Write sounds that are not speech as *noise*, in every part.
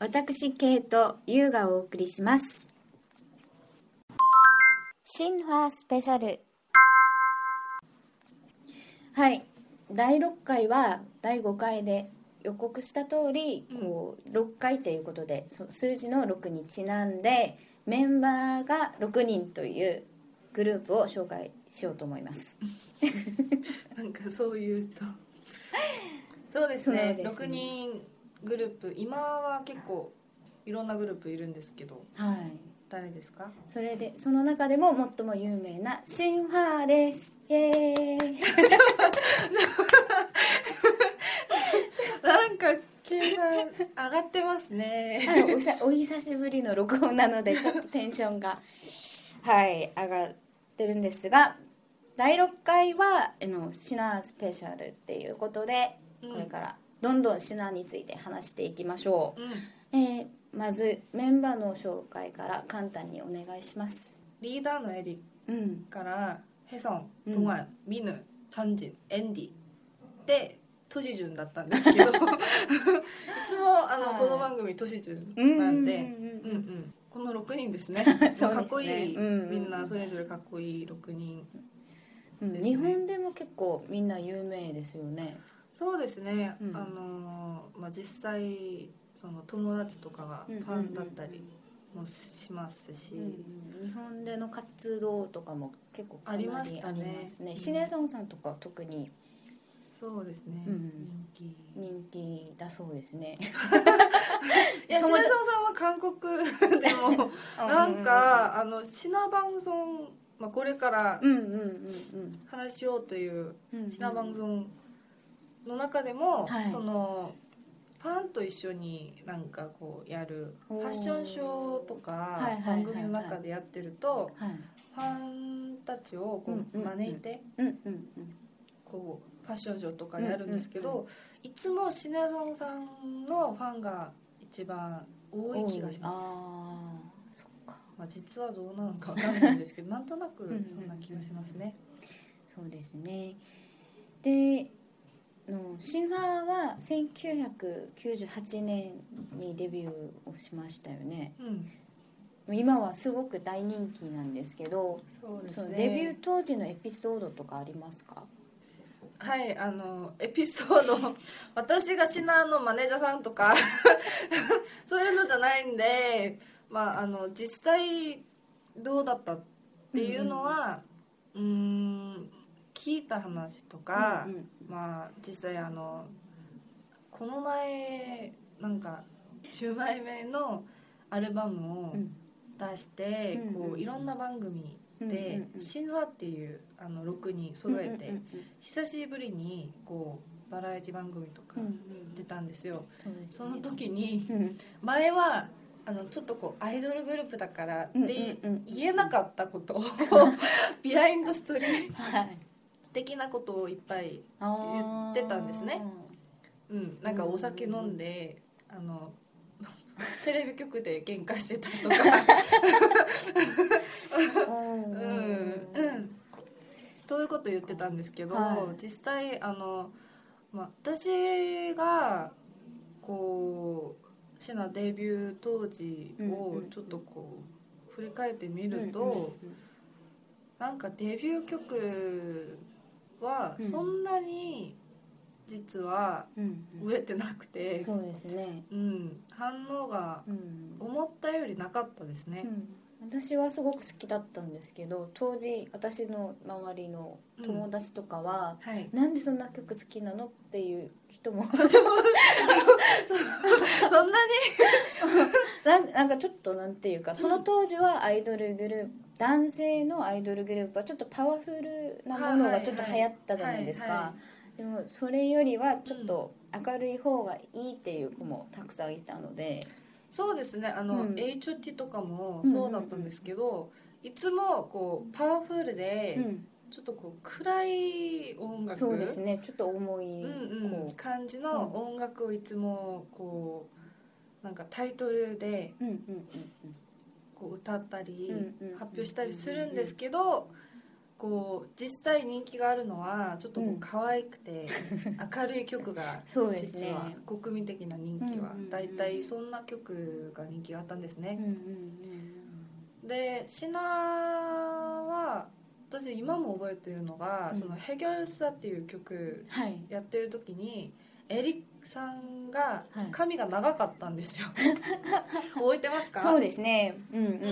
私ケイとユウがお送りします。シンファースペシャル。はい。第6回は第5回で予告した通り、こう6回ということでそ数字の6にちなんでメンバーが6人というグループを紹介しようと思います。*laughs* なんかそう言うと。そうですね。ですね。6人グループ今は結構いろんなグループいるんですけどはい。誰ですか？それでその中でも最も有名なシンファーです。イエーイ。なんか計算上がってますね。はいおさお久しぶりの録音なのでちょっとテンションが。はい上がってるんですが第6回はあのシナスペシャルっていうことでうんこれからどんどんシナについて話していきましょう、うん。えーまずメンバーの紹介から簡単にお願いします。リーダーのエリうん。からヘソン、うん。トガン、ミヌ、チャンジン、エンディ。で都市順だったんですけど。*laughs* いつもあの、はい。この番組都市順なんで、うんうんこの6人ですね。*laughs* ですね。かっこいい、うんうんみんなそれぞれかっこいい6人うん。日本でも結構みんな有名ですよねそうですね、うん。あのーまあ、実際その友達とかがファンだったりもしますし、日本での活動とかも結構ありましたね。ますね。うん。シネソンさんとか特に？そうですね、うん人気。人気だそうですね。*laughs* いやシ友達ナソンさんは韓国 *laughs* でもなんかあのシナバンソン、まあ、これから話しようというシナバンソンの中でも、はい。そのファンと一緒になんかこうやるファッションショーとか番組の中でやってるとはい。ファンたちをこう招いてこうファッションショーとかやるんですけどいつもシネゾンさんのファンが一番多い気がします。まあ、実はどうなのかわかんないんですけどなんとなくそんな気がしますね。そうですね。でのシンファーは1998年にデビューをしましたよね。うん、今はすごく大人気なんですけどそうですね。デビュー当時のエピソードとかありますか？はいあのエピソード *laughs* 私がシナのマネージャーさんとか *laughs* そういうのじゃないんで、まああの実際どうだったっていうのはうーん聞いた話とか、うんうんまあ実際あのこの前なんか10枚目のアルバムをうん。出して、うんうんこういろんな番組うんでうんうん「神話」っていうあの6人揃えて、久しぶりにこうバラエティ番組とか出たんですよ、その時にうん。前はあのちょっとこうアイドルグループだからってうんうんうん言えなかったことを *laughs* ビハインドストーリーはい的なことをいっぱい言ってたんですね。うん、なんかお酒飲んで、あの *laughs* テレビ局で喧嘩してたとか、*laughs* うん。うん。うん、そういうこと言ってたんですけど、はい。実際あの、まあ、私がこうシナデビュー当時うんうん。をちょっとこう振り返ってみると、うんうんうん。なんかデビュー曲はそんなに実はうん売れてなくて、そうですね。うん、反応がうん。思ったよりなかったですね、私はすごく好きだったんですけど当時私の周りの友達とかは、はい。なんでそんな曲好きなのっていう人も。*laughs* そんな *laughs* なんなんかちょっとなんていうかその当時はアイドルグループ男性のアイドルグループはちょっとパワフルなものがちょっと流行ったじゃないですか。でもそれよりはちょっと明るい方がいいっていう子もたくさんいたので。そうですね。あの、うん。HOT とかもそうだったんですけど、いつもこうパワフルで、うん。ちょっとこう暗い音楽。そうですね。ちょっと重いうんうん。こ感じの音楽をいつもこうなんかタイトルでううんうんこう歌ったり発表したりするんですけどこう実際人気があるのはちょっとこううん。可愛くて *laughs* 明るい曲が実は国民的な人気は。うんうんうんだいたいそんな曲が人気があったんですね。でシナは私今も覚えてるのが「うん。そのヘギョルスタ」っていう曲はい。やってる時にエリックさんがはい。髪が長かったんですよ。*laughs* 覚えてますか？そうですね。うんうんうんう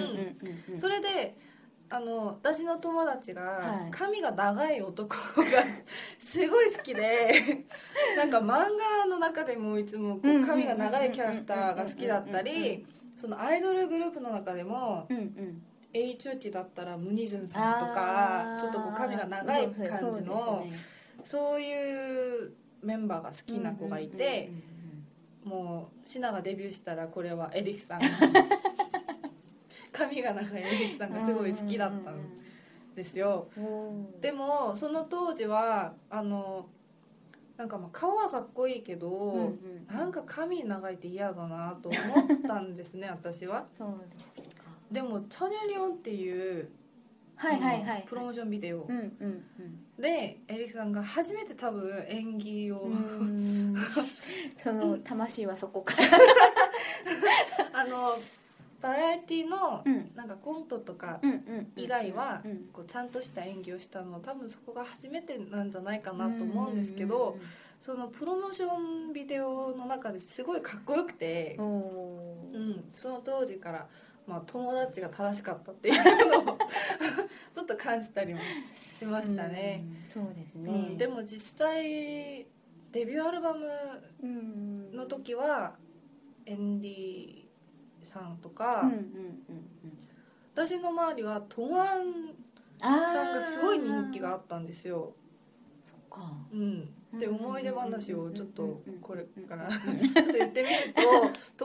んうん。それであの私の友達がはい。髪が長い男が *laughs* すごい好きでなんか漫画の中でもいつもこう髪が長いキャラクターが好きだったりそのアイドルグループの中でもうんうん。HOT だったらムニジュンさんとかちょっとこう髪が長い感じのそういうメンバーが好きな子がいてもうシナがデビューしたらこれはエリクさん髪が *laughs* 長いエリクさんがすごい好きだったんですよ。でもその当時はあのなんかまあ顔はかっこいいけど、うんうんなんか髪長いって嫌だなと思ったんですね *laughs* 私は。そうですか。でも「チャネリオン」っていうはいはいはいプロモーションビデオうんうんでエリクさんが初めて多分演技を、*laughs* その魂はそこから。*laughs* あのバラエティのうん。なんかコントとか以外はうん。こうちゃんとした演技をしたの多分そこが初めてなんじゃないかなと思うんですけどそのプロモーションビデオの中ですごいかっこよくてうん。その当時から、まあ、友達が正しかったっていうのをっと感じたりもしましたね、うんそうですうねんでも実際デビューアルバムうんの時はエンディさんとか、うんうんうんうん私の周りはトワンさんがすごい人気があったんですよ、そっか。うん、でうん思い出話をちょっとうんこれから *laughs* ちょっと言ってみると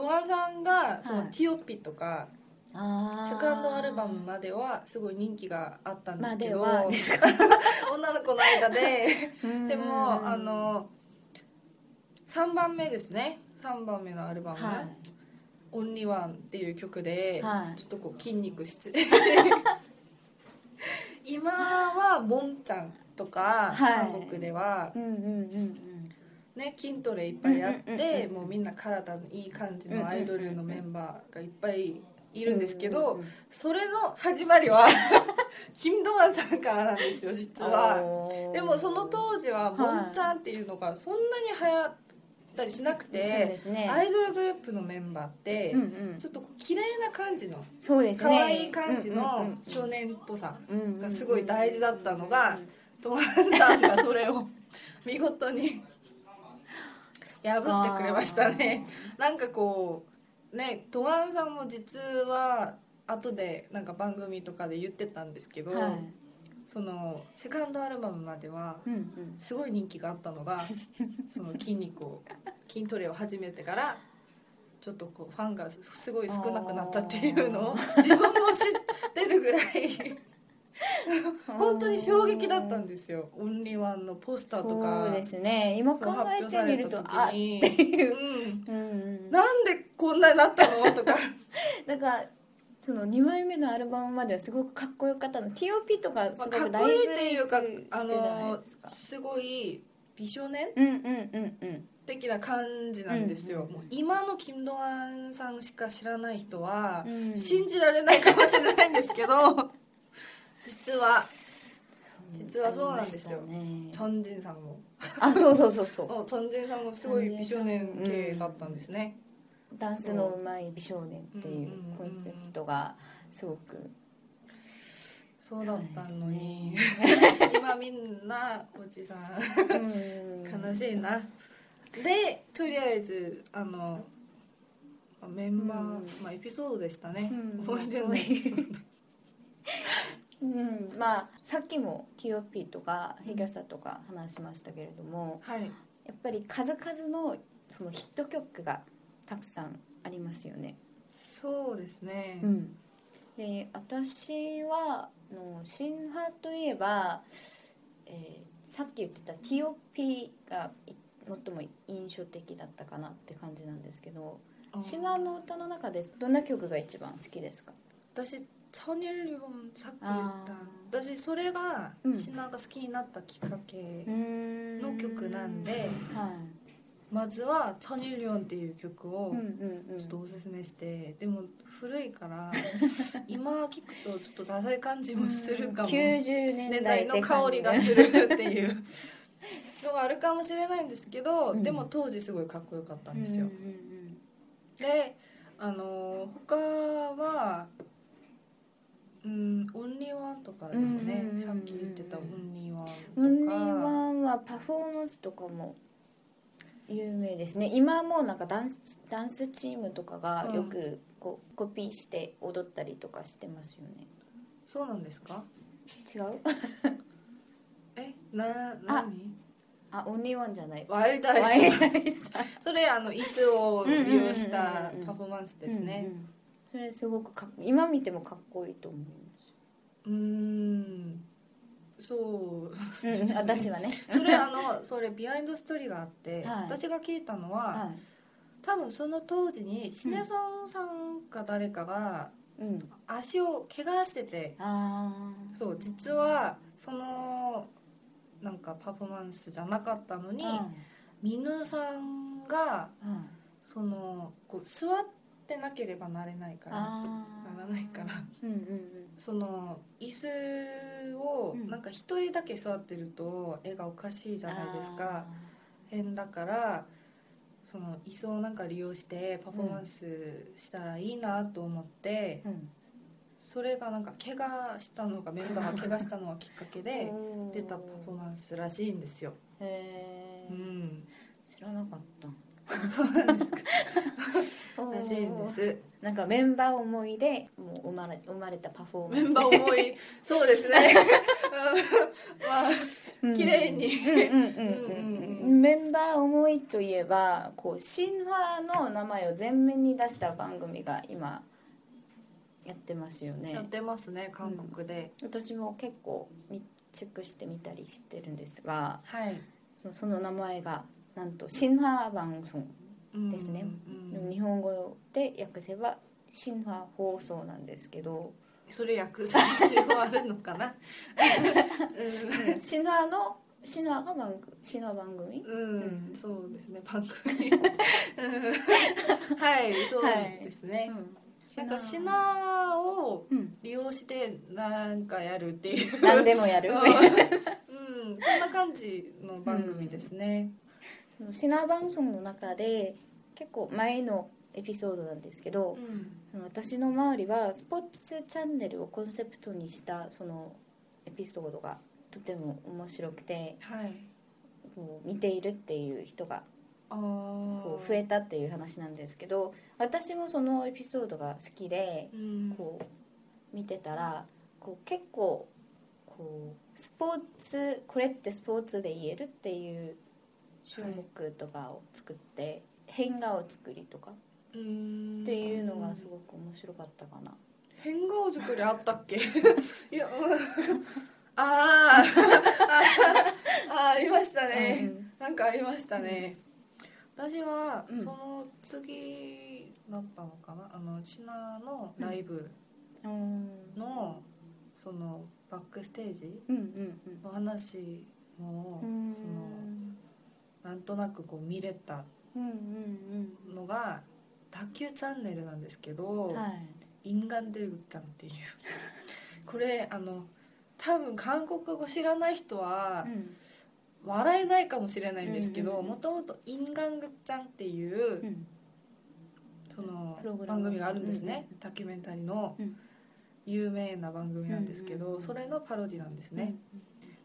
トワンさんがそのはい。ティオピとかあーセカンドアルバムまではすごい人気があったんですけど、*laughs* 女の子の間で。でうん。もあの3番目ですね。3番目のアルバム。はい「オンリーワンっていう曲で、はい。ちょっとこう筋肉して *laughs* 今はモンちゃんとか、はい。韓国では、うんうんうんね、筋トレいっぱいやってうん。もうみんな体のいい感じのアイドルのメンバーがいっぱいいるんですけど、うんうんうんそれの始まりは *laughs* キム・ドアンさんからなんですよ実は。でもその当時ははい。モンちゃんっていうのがそんなに流行ったりしなくて、ですね。アイドルグループのメンバーって、うんうん。ちょっとこう綺麗な感じのそうですね。可愛い感じの少年っぽさがすごい大事だったのがトマンさんがそれを見事に破ってくれましたね。なんかこうねトワンさんも実は後でなんか番組とかで言ってたんですけど、はい。そのセカンドアルバムまではすごい人気があったのが *laughs* その筋肉を筋トレを始めてからちょっとこうファンがすごい少なくなったっていうのを自分も知ってるぐらい *laughs* 本当に衝撃だったんですよ。オンリーワンのポスターとかそうですね。今考えてみるとあっていう、うん。うんうん、なんでこんなになったの？とか。*laughs* なんかその2枚目のアルバムまではすごくかっこよかったの。TOP とかすまあごかっこいいく大ブっていうか。あのですごい美少年？うんうんうん。うん的な感じなんですよ、うんうん今のキム・ドアンさんしか知らない人はうん。信じられないかもしれないんですけど実は実はそうなんですよ。ね。チョンジンさんも。あそうそうそうそう。*laughs* うんチョンジンさんもすごい美少年系だったんですね、ダンスのうまい美少年っていうコンセプトがすごく。そうだったのに、今みんなおじさん。うん。悲しいな。でとりあえずあのまあメンバー、うん。まあエピソードでしたね、うん。いエピソード *laughs* うん、まあさっきも TOP とかヘギョサとか話しましたけれどもはい。やっぱり数々のそのヒット曲がたくさんありますよね。そうですね、うん、で私はあの新派といえば、えーさっき言ってた TOP がい最も印象的だったかなって感じなんですけどあー。シナの歌の中でどんな曲が一番好きですか？私チャニルリョンさっき言っあた私それがうんシナが好きになったきっかけのの曲なんで、はいまずは「チャニルリョン」っていう曲をちょっとおすすめして、でも古いから今聞くとちょっとダサい感じもするかも90年年代の香りがするっていうのはあるかもしれないんですけど、うんでも当時すごいかっこよかったんですよ、うんうんであの他はうん「オンリーワン」とかですね、うんうんうんうん。さっき言ってた「オンリーワン」オンリーワンはパフォーマンスとかも有名ですね。今もなんかダンスダンスチームとかがよくこうコピーして踊ったりとかしてますよね。そうなんですか？違う？*laughs* えな何？あ Only One じゃない。 Wild Eyes それあの椅子を利用したうんうんうんうんパフォーマンスですね。うんうんそれすごくかっ今見てもかっこいいと思いますうーんそう。うん私はね。それあのそれビハインドストーリーがあって、はい。私が聞いたのは、は多分その当時にシン・ヘソンさんか誰かがいうん。足を怪我しててあそう実はそのなんかパフォーマンスじゃなかったのに、あミヌさんがうん。そのこう座ってなければなれないからあならないから。うんうんうん。その椅子をうん。なんか一人だけ座ってると絵がおかしいじゃないですか。変だからその椅子をなんか利用してパフォーマンスしたらいいなと思って、うん。それがなんか怪我したのがメンバーが怪我したのがきっかけで *laughs* 出たパフォーマンスらしいんですよ、へえうん、知らなかった *laughs* らしいんです。なんかメンバー思いでもう生まれ生まれたパフォーマンス。メンバー思いそうですね。*laughs* うん。まあ綺麗に。うんうんうんうんううん。んメンバー思いといえばこう神話の名前を前面に出した番組が今やってますよね。やってますね韓国で、私も結構みチェックしてみたりしてるんですがはい。そその名前がなんと神話番組ですね。うんうんうん日本語で訳せば神話放送なんですけど。それ訳す必要あるのかな？神話の神話が番組神話番組？うん、ううんん、そうですね番組。うん。はいそうですね、なんかシナをうん利用してなんかやるっていう。何でもやる。うん、うん。そんな感じの番組ですね、そのシナ番組の中で結構前のエピソードなんですけどうん。私の周りはスポーツチャンネルをコンセプトにしたそのエピソードがとても面白くてはい。こう見ているっていう人がこう増えたっていう話なんですけど私もそのエピソードが好きでうん。こう見てたらこう結構こうスポーツこれってスポーツで言えるっていう種目とかを作って、変画を作りとか。うん。っていうのがすごく面白かったかな。変顔作りあったっけ？*laughs* いやうんあーあーありましたね、なんかありましたね、私はうんその次だったのかなあのシナのライブうんのそのバックステージうんうんの話もうんそのなんとなくこう見れたのが卓球チャンネルなんですけど、はい、インガンデルタンっていう。*laughs* これあの多分韓国語知らない人は、笑えないかもしれないんですけどもともと「インガングッチャン」っていう、うん、その番組があるんですね、うん、タキュメンタリーの有名な番組なんですけど、それのパロディなんですね。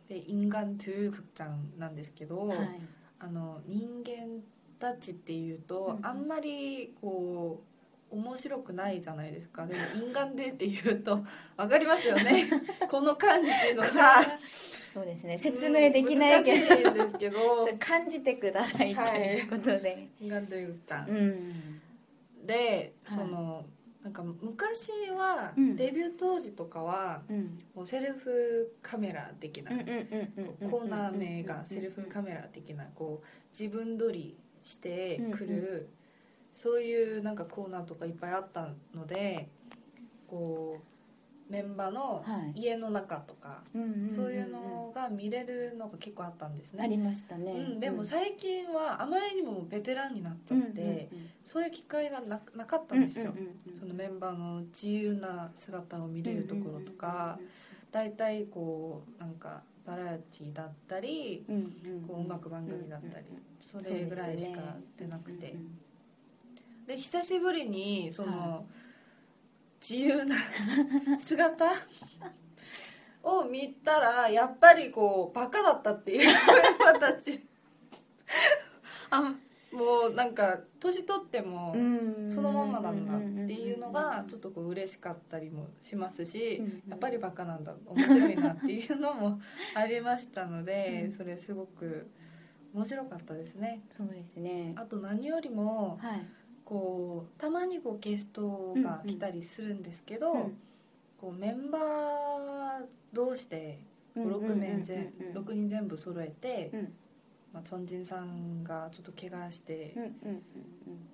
で「インガントゥーッチャン」なんですけど、はい。あの人間たちっていうと、あんまりこう面白くないじゃないですか。でも「ンで」っていうと *laughs* 分かりますよね。*laughs* この感じのさ。そうですね。説明できないけど,、ですけど。*laughs* 感じてくださいということで。はい、で、うん、その、はい。なんか昔は、うん。デビュー当時とかはうん。もうセルフカメラ的な、コーナー名がセルフカメラ的なこう自分撮りしてくる、そういうなんかコーナーとかいっぱいあったのでこうメンバーのはい。家の中とか、そういうのが見れるのが結構あったんですね。ありましたね、うん、でも最近はあまりにもベテランになっちゃって、そういう機会がななかったんですよ、そのメンバーの自由な姿を見れるところとか、大体こうなんかバラエティだったり、うんうんこう音楽番組だったり、それぐらいしか出なくて、で久しぶりにその、は自由な姿？を見たらやっぱりこうバカだったっていうたち。あもうなんか年取ってもうん。そのまんまなんだっていうのがちょっとこう嬉しかったりもしますしうん。やっぱりバカなんだ面白いなっていうのも *laughs* ありましたのでそれすごく面白かったですね。そうですね。あと何よりもはいこうたまにこうゲストが来たりするんですけど、うんこうメンバー同士で6名全うんうんうんうん6人全部揃えて、うん。まあ、チョンジンさんがちょっと怪我してうんうんうん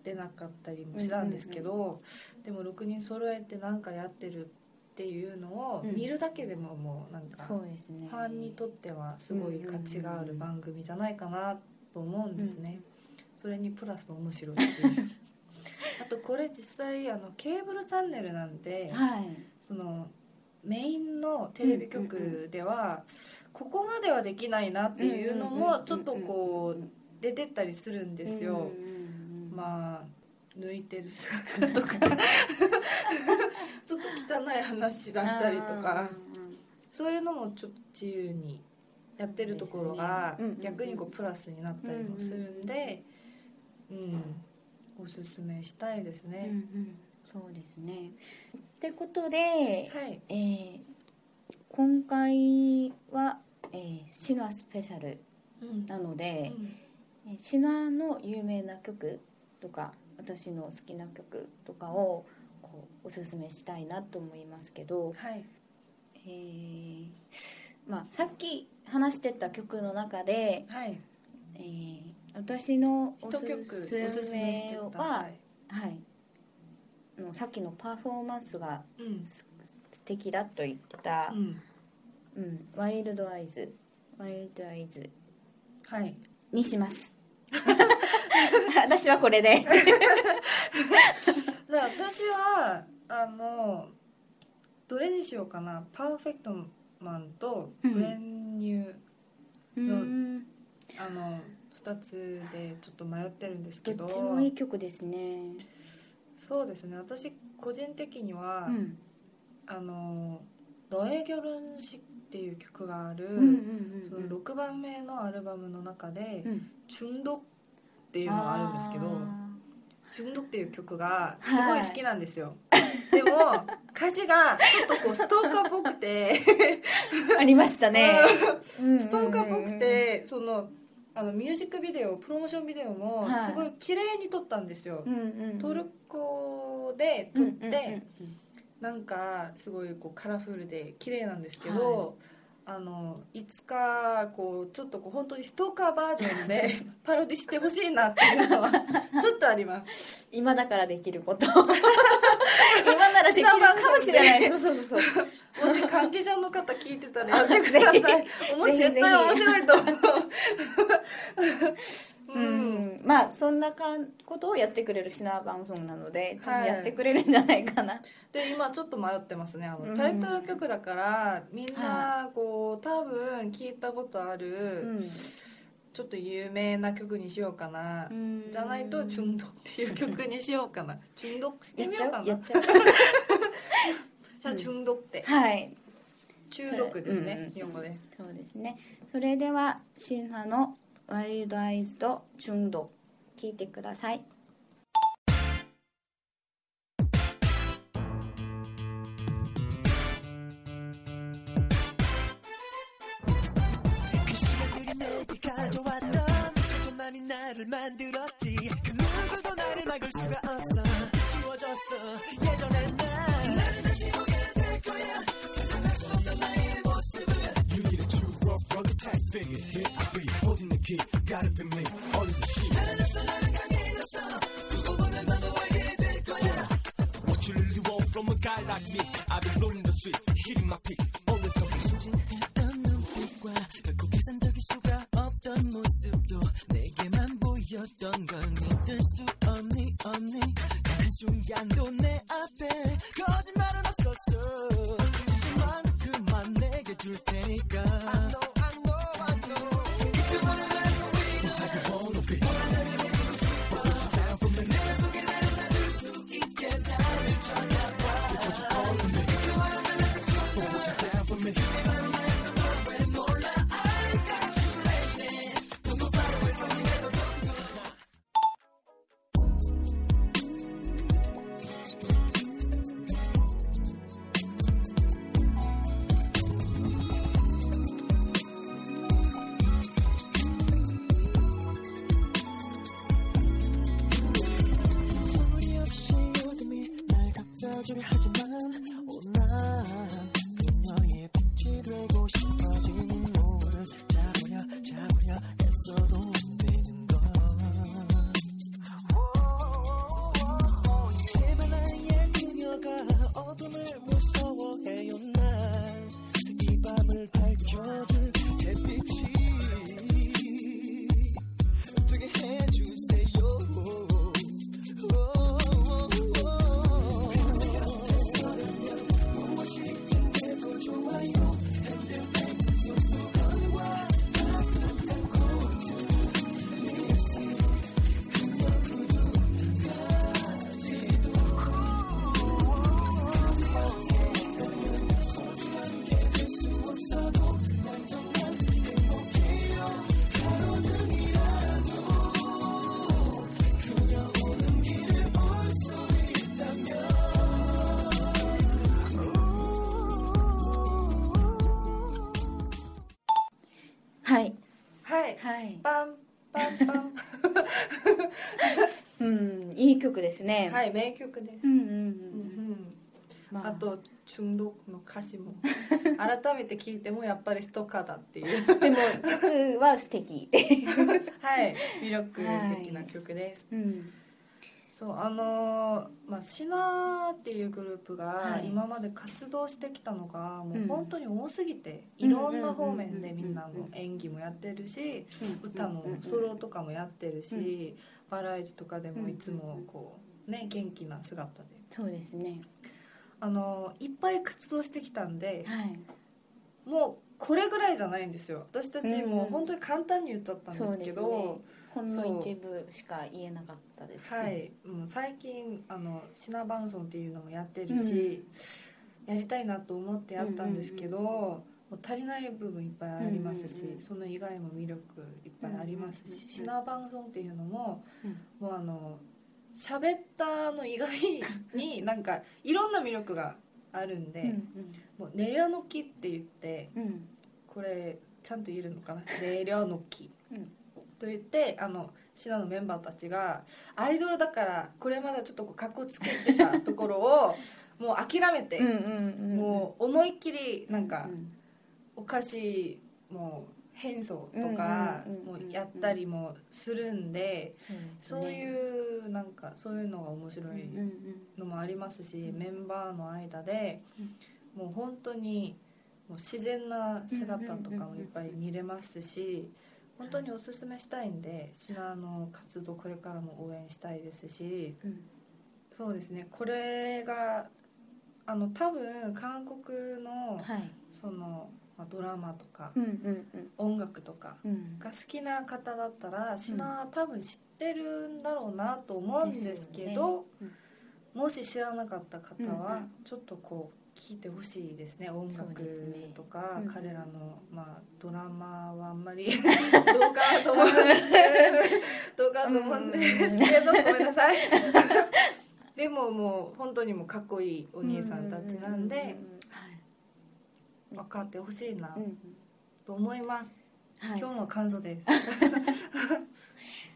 出なかったりもしたんですけど、でも6人揃えて何かやってるっていうのをうん。見るだけでももうなんかそうですね。ファンにとってはすごい価値がある番組じゃないかなと思うんですね、それにプラス面白いっていう。あとこれ実際あのケーブルチャンネルなんで、はい。そのメインのテレビ局ではここまではできないなっていうのもちょっとこう出てったりするんですよ、まあ抜いてる姿とか。*laughs* ちょっと汚い話だったりとか。そういうのもちょっと自由にやってるところが逆にこうプラスになったりもするんでうんおすすめしたいですうんうね、ん。そうですね。ってことで、はい。えー今回は、えーシノアスペシャルうん。なので、うん。えーシノアの有名な曲とか私の好きな曲とかをこうおすすめしたいなと思いますけど、はい。えーまあ、さっき話してた曲の中で、はい。えー私のおすすすすめはい。はい、さっきのパフォーマンスがうん。す素敵だと言ってたう、ん。うんワイルドアイズワイルドアイズはい。にします。*laughs* 私はこれで。*laughs* じゃあ私はあのどれにしようかな。パーフェクトマンとうん。ブレンニュー、うん。あの2つでちょっと迷ってるんですけど。どっちもいい曲ですね。そうですね。私個人的には、うん。あの「ドエギョルンシ」っていう曲がある、その6番目のアルバムの中でうん「チュンド」っていうのがあるんですけどあ「チュンド」っていう曲がすごい好きなんですよ、でも歌詞がちょっとこうストーカーっぽくて。ー *laughs* ありましたね。ストーカーっぽくてそのあのミュージックビデオプロモーションビデオもはい。すごい綺麗に撮ったんですよ、トルコで撮って、なんかすごいこうカラフルで綺麗なんですけど、あのいつかこうちょっとこう本当にストーカーバージョンで *laughs* パロディしてほしいなっていうのはちょっとあります。今だからできること。今 *laughs* できるかもしれない。*laughs* そうそうそうそう。もし関係者の方聞いてたらやってください。もう絶対面白いと思う。う *laughs* うん。ん、まあそんなかんことをやってくれるシナーバンソンなので多はい。分やってくれるんじゃないかな、で今ちょっと迷ってますねあうん。のタイトル曲だからみんはなこう多分聞いたことある、ちょっと有名な曲にしようかな、うん。じゃないと「チュンド」っていう曲にしようかな。チュンドしてみようかな。ちゃう？やっちゃう？じゃあ中毒って、はい中毒ですね、うんうん日本語でそうですねそれではシンハの「ワイルドアイズと中毒」聞いてください그 시간들이 내게 가져왔던 상처만이 나를 만들었지 그 누구도 나를 막을 수가 보였던 걸 믿을 수 없니 없니. 단 한순간도 거절을 하지만 ですね。はい名曲です、うんうんううん。んまあ。と中毒の歌詞も。*laughs* 改めて聞いてもやっぱりストーカーだっていう。でも曲は素敵。*laughs* はい魅力的な曲です、うん。そうあのーまあシナっていうグループがはい。今まで活動してきたのがもうん。う本当に多すぎて、うんいろんな方面でみんなの演技もやってるし、歌のソロとかもやってるし、バラエティとかでもいつもこうね元気な姿で。そうですね。あのいっぱい活動してきたんではい。もうこれぐらいじゃないんですよ。私たちうん。もう本当に簡単に言っちゃったんですけど、そうですね。ほんの一部しか言えなかったです。ねはい、もう最近あのシナバンソンっていうのもやってるし、やりたいなと思ってやったんですけど、もう足りない部分いっぱいありますし、うんうんうんその以外も魅力いっぱいありますし、うんうんうんうん。シナバンソンっていうのも、うん。もうあの喋ったの以外に *laughs* なんかいろんな魅力があるんで、うん。もう「ネリョノキ」って言ってうん。うんこれちゃんと言えるのかな「ネリョノキ」うん。と言ってあのシナのメンバーたちがアイドルだからこれまでちょっとこう格好つけてたところを *laughs* もう諦めて、うんうんうん。もう思いっきりなんかうん。お菓子も変装とかもうやったりもするんでそういうなんかそういうのが面白いのもありますしメンバーの間でもう本当にもう自然な姿とかもいっぱい見れますし本当におすすめしたいんでシナの活動これからも応援したいですしうん。そうですね。これがあの多分韓国のはい。そのまあドラマとかうんうんうん。音楽とかうん。が好きな方だったらシナ多分知ってるんだろうなと思うんですけどですよねもし知らなかった方はうんうん。ちょっとこう聞いてほしいですね音楽とか、うん。彼らの、まあ、ドラマはあんまり *laughs* どうかなと思うんでどうかなと思うんですけど、ごめんなさい。*laughs* でももう本当にもうかっこいいお兄さんたちなんで、はい分かってほしいなと思います、はい。今日の感想です。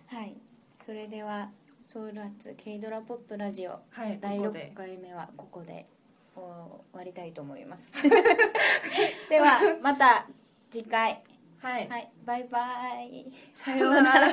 はい。それではソウルアツ K ドラポップラジオはい第6ここで回目はここで終わりたいと思います。ではまた次回。はい、はい。バイバイ。さようなら